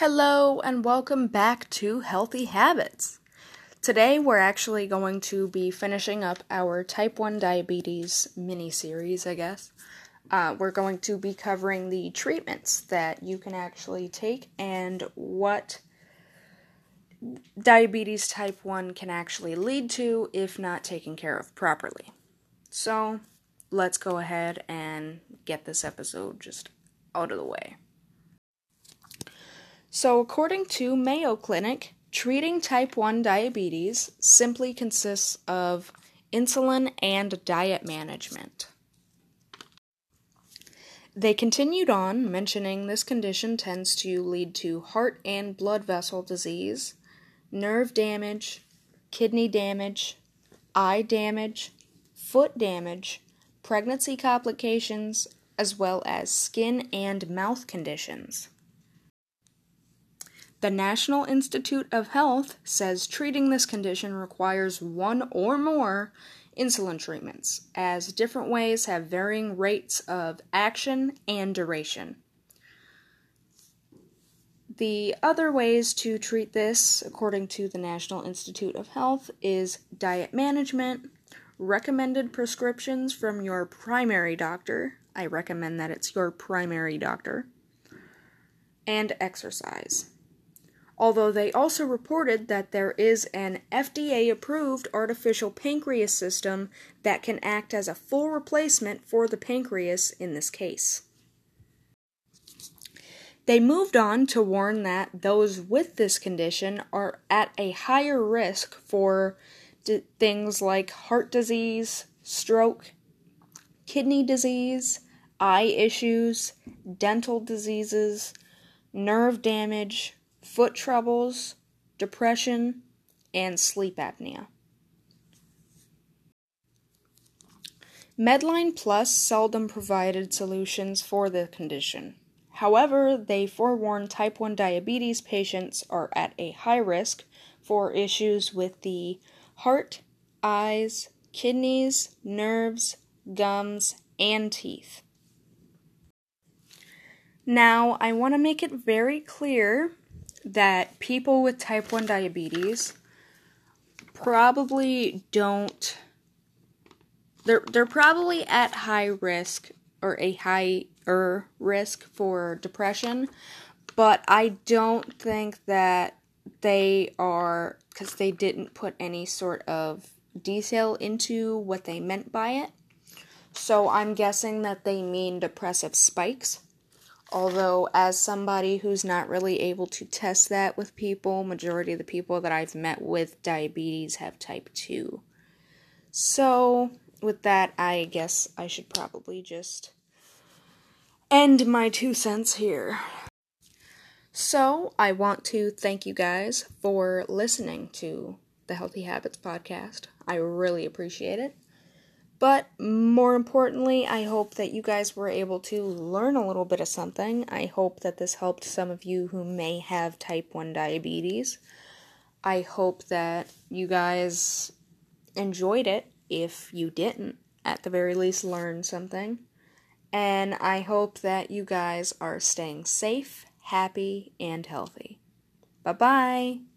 Hello, and welcome back to Healthy Habits. Today, we're actually going to be finishing up our type 1 diabetes mini series, I guess. Uh, we're going to be covering the treatments that you can actually take and what diabetes type 1 can actually lead to if not taken care of properly. So, let's go ahead and get this episode just out of the way. So, according to Mayo Clinic, treating type 1 diabetes simply consists of insulin and diet management. They continued on, mentioning this condition tends to lead to heart and blood vessel disease, nerve damage, kidney damage, eye damage, foot damage, pregnancy complications, as well as skin and mouth conditions. The National Institute of Health says treating this condition requires one or more insulin treatments, as different ways have varying rates of action and duration. The other ways to treat this, according to the National Institute of Health, is diet management, recommended prescriptions from your primary doctor. I recommend that it's your primary doctor, and exercise although they also reported that there is an FDA approved artificial pancreas system that can act as a full replacement for the pancreas in this case. They moved on to warn that those with this condition are at a higher risk for d- things like heart disease, stroke, kidney disease, eye issues, dental diseases, nerve damage, foot troubles, depression, and sleep apnea. Medline Plus seldom provided solutions for the condition. However, they forewarn type 1 diabetes patients are at a high risk for issues with the heart, eyes, kidneys, nerves, gums, and teeth. Now, I want to make it very clear that people with type 1 diabetes probably don't they're they're probably at high risk or a higher risk for depression, but I don't think that they are because they didn't put any sort of detail into what they meant by it. So I'm guessing that they mean depressive spikes. Although, as somebody who's not really able to test that with people, majority of the people that I've met with diabetes have type 2. So, with that, I guess I should probably just end my two cents here. So, I want to thank you guys for listening to the Healthy Habits podcast. I really appreciate it. But more importantly, I hope that you guys were able to learn a little bit of something. I hope that this helped some of you who may have type 1 diabetes. I hope that you guys enjoyed it if you didn't, at the very least, learn something. And I hope that you guys are staying safe, happy, and healthy. Bye bye.